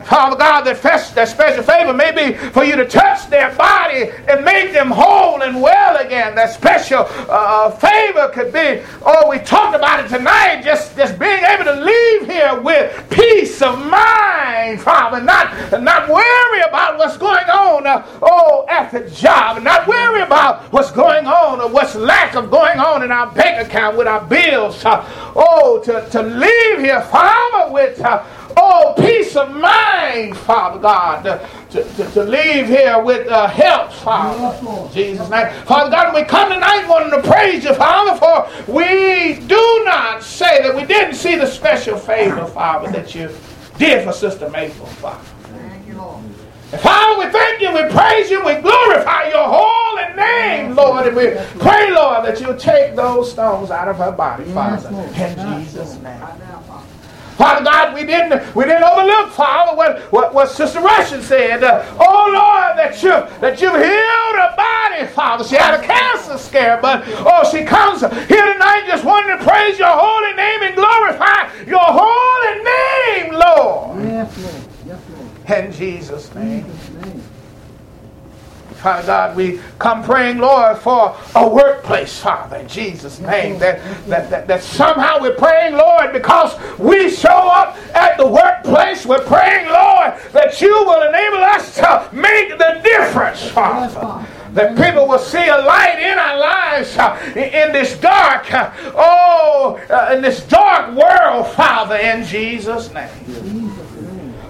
Father God, that, that special favor may be for you to touch their body and make them whole and well again. That special uh, favor could be, oh, we talked about it tonight, just, just being able to leave here with peace of mind, Father, not, not worry about what's going on, uh, oh, at the job, not worry about what's going on or what's lack of going on in our bank account with our bills. Uh, oh, to, to leave here, Father, with uh, Oh, peace of mind, Father God, to, to, to leave here with uh, help, Father. Jesus' name. Father God, we come tonight wanting to praise you, Father, for we do not say that we didn't see the special favor, Father, that you did for Sister Maple, Father. Thank you, And Father, we thank you, we praise you, we glorify your holy name, Lord, and we pray, Lord, that you'll take those stones out of her body, Father, in Jesus' name. Father God, we didn't we didn't overlook, Father, what, what, what Sister Russian said. Uh, oh Lord, that you that you healed her body, Father. She had a cancer scare, but oh, she comes here tonight just wanting to praise your holy name and glorify your holy name, Lord. Yes, Lord. Yes, Lord. In Jesus' name. Father God, we come praying, Lord, for a workplace, Father, in Jesus' name. That, that, that, that somehow we're praying, Lord, because we show up at the workplace, we're praying, Lord, that you will enable us to make the difference, Father that people will see a light in our lives uh, in this dark, uh, oh, uh, in this dark world, Father, in Jesus' name.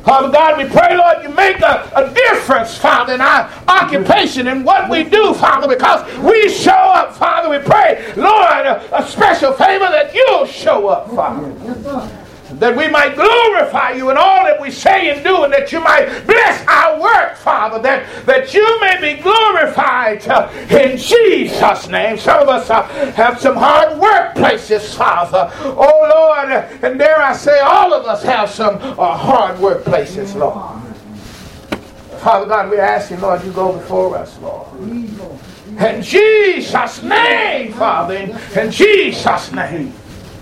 Father God, we pray, Lord, you make a, a difference, Father, in our occupation and what we do, Father, because we show up, Father. We pray, Lord, a, a special favor that you'll show up, Father that we might glorify you in all that we say and do, and that you might bless our work, Father, that, that you may be glorified uh, in Jesus' name. Some of us uh, have some hard workplaces, Father. Oh, Lord, and dare I say, all of us have some uh, hard workplaces, Lord. Father God, we ask you, Lord, you go before us, Lord. In Jesus' name, Father, in, in Jesus' name.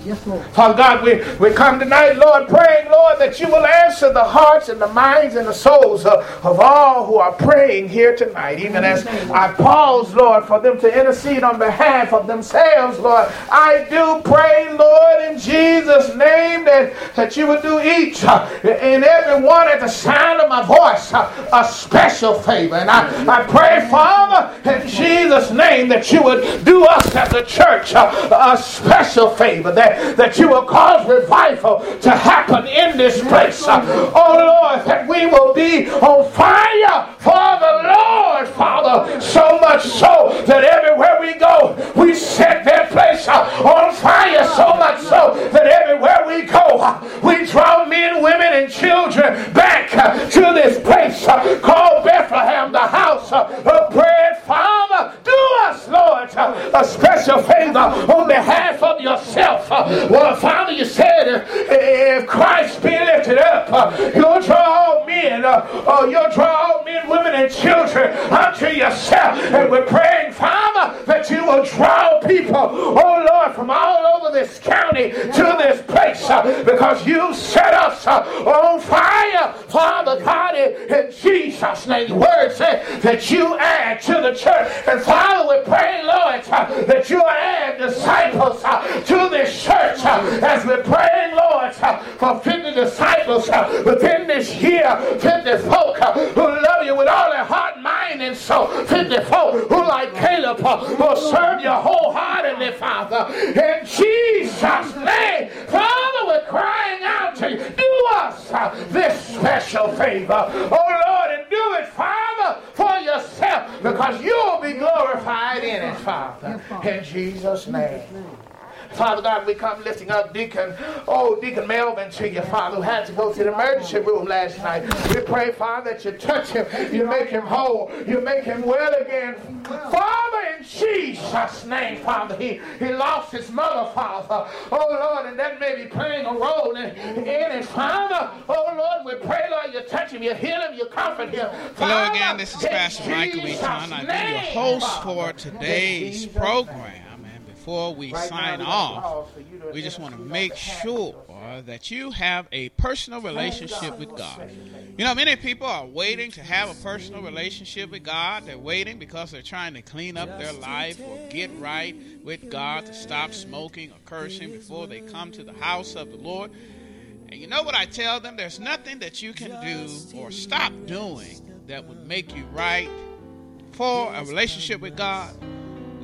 Yes, Lord. Father God, we, we come tonight, Lord, praying, Lord, that you will answer the hearts and the minds and the souls of, of all who are praying here tonight. Even as I pause, Lord, for them to intercede on behalf of themselves, Lord, I do pray, Lord, in Jesus' name, that, that you would do each uh, and every one at the sound of my voice uh, a special favor. And I, I pray, Father, in Jesus' name, that you would do us as a church uh, a special favor. That that you will cause revival to happen in this place. Oh Lord, that we will be on fire for the Lord, Father, so much so that everywhere we go, we set that place uh, on fire so much so that everywhere we go, uh, we draw men, women, and children back uh, to this place called Bethlehem, the house of bread. Father, do us, Lord, a special favor on behalf of yourself. Well, Father, you said if Christ be lifted up, you'll draw all men, uh, you'll draw all men, women, and children unto yourself. And we're praying, Father, that you will draw people, oh Lord, from all over this county to this place uh, because you set us uh, on fire, Father God, in Jesus' name. The word said that you add to the church. And Father, we pray, Lord, uh, that you add disciples to this church Uh, as we're praying, Lord, uh, for 50 disciples uh, within this year, 50 folk who love you with all their heart, mind, and soul. 50 folk who, like Caleb, will serve you wholeheartedly, Father. In Jesus' name, Father, we're crying out to you. Do us this special favor. Oh, Lord, and do it, Father, for yourself, because you'll be glorified in it, Father. In Jesus' name. Father God, we come lifting up Deacon, oh, Deacon Melvin to you, Father, who had to go to the emergency room last night. We pray, Father, that you touch him, you make him whole, you make him well again. Father, in Jesus' name, Father, he, he lost his mother, Father. Oh, Lord, and that may be playing a role in, in it, Father. Oh, Lord, we pray, Lord, you touch him, you heal him, you comfort him. Father, Hello again, this is Pastor Michael Eaton. I've been your host for today's program before we sign off, we just want to make sure uh, that you have a personal relationship with God. You know, many people are waiting to have a personal relationship with God. They're waiting because they're trying to clean up their life or get right with God to stop smoking or cursing before they come to the house of the Lord. And you know what I tell them? There's nothing that you can do or stop doing that would make you right for a relationship with God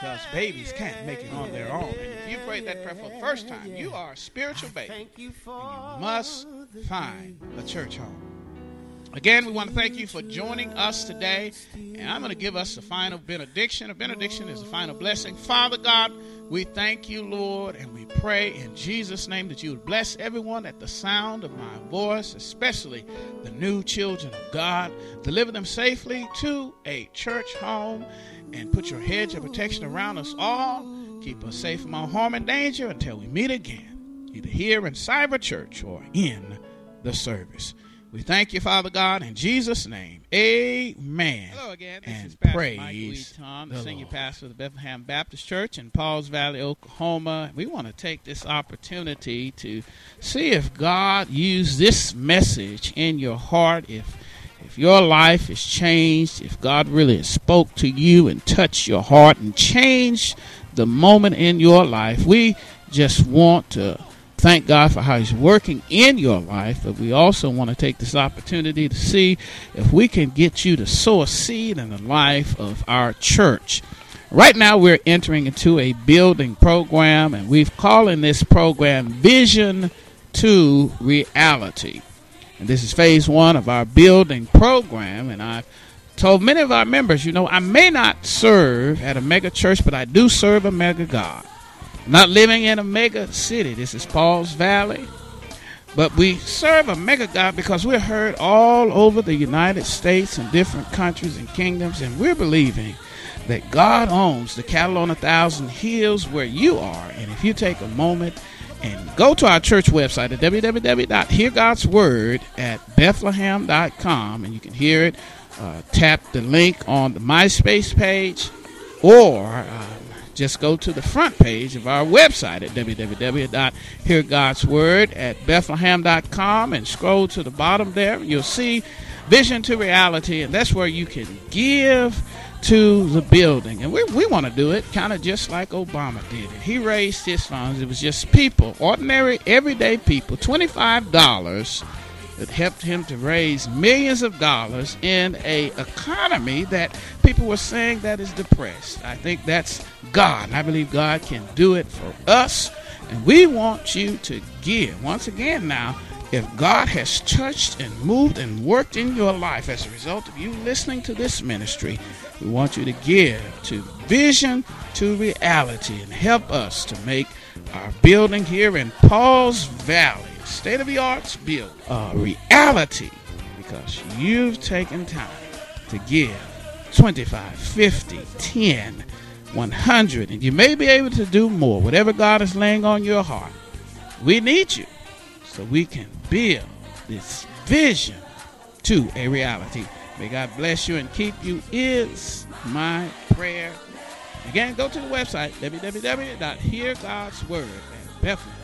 because babies can't make it on their own. And if you prayed that prayer for the first time, you are a spiritual baby. And you must find a church home. Again, we want to thank you for joining us today. And I'm going to give us a final benediction. A benediction is a final blessing. Father God, we thank you, Lord, and we pray in Jesus' name that you would bless everyone at the sound of my voice, especially the new children of God. Deliver them safely to a church home and put your hedge of protection around us all. Keep us safe from all harm and danger until we meet again, either here in Cyber Church or in the service. We thank you, Father God, in Jesus' name. Amen. Hello again. This and is Pastor praise Michael E. Tom, the, the senior Lord. pastor of the Bethlehem Baptist Church in Pauls Valley, Oklahoma. We want to take this opportunity to see if God used this message in your heart, if if your life is changed, if God really spoke to you and touched your heart and changed the moment in your life. We just want to thank God for how He's working in your life, but we also want to take this opportunity to see if we can get you to sow a seed in the life of our church. Right now, we're entering into a building program, and we've calling this program Vision to Reality. And this is phase one of our building program, and I've told many of our members, you know, I may not serve at a mega church, but I do serve a mega God. Not living in a mega city. This is Pauls Valley. But we serve a mega God because we're heard all over the United States and different countries and kingdoms, and we're believing that God owns the cattle on a thousand hills where you are. And if you take a moment and go to our church website at www.heargodsword at bethlehem.com, and you can hear it. Uh, tap the link on the MySpace page, or uh, just go to the front page of our website at www.heargodsword at bethlehem.com and scroll to the bottom there. You'll see Vision to Reality, and that's where you can give to the building. And we, we want to do it kind of just like Obama did it. He raised his funds. It was just people, ordinary, everyday people, $25 that helped him to raise millions of dollars in a economy that people were saying that is depressed. I think that's God. I believe God can do it for us. And we want you to give. Once again now, if God has touched and moved and worked in your life as a result of you listening to this ministry, we want you to give to vision to reality and help us to make our building here in Pauls Valley, state of the arts build, a reality because you've taken time to give 25, 50, 10, 100, and you may be able to do more, whatever God is laying on your heart. We need you so we can build this vision to a reality. May God bless you and keep you is my prayer. Again, go to the website, www.heargodsword at Bethlehem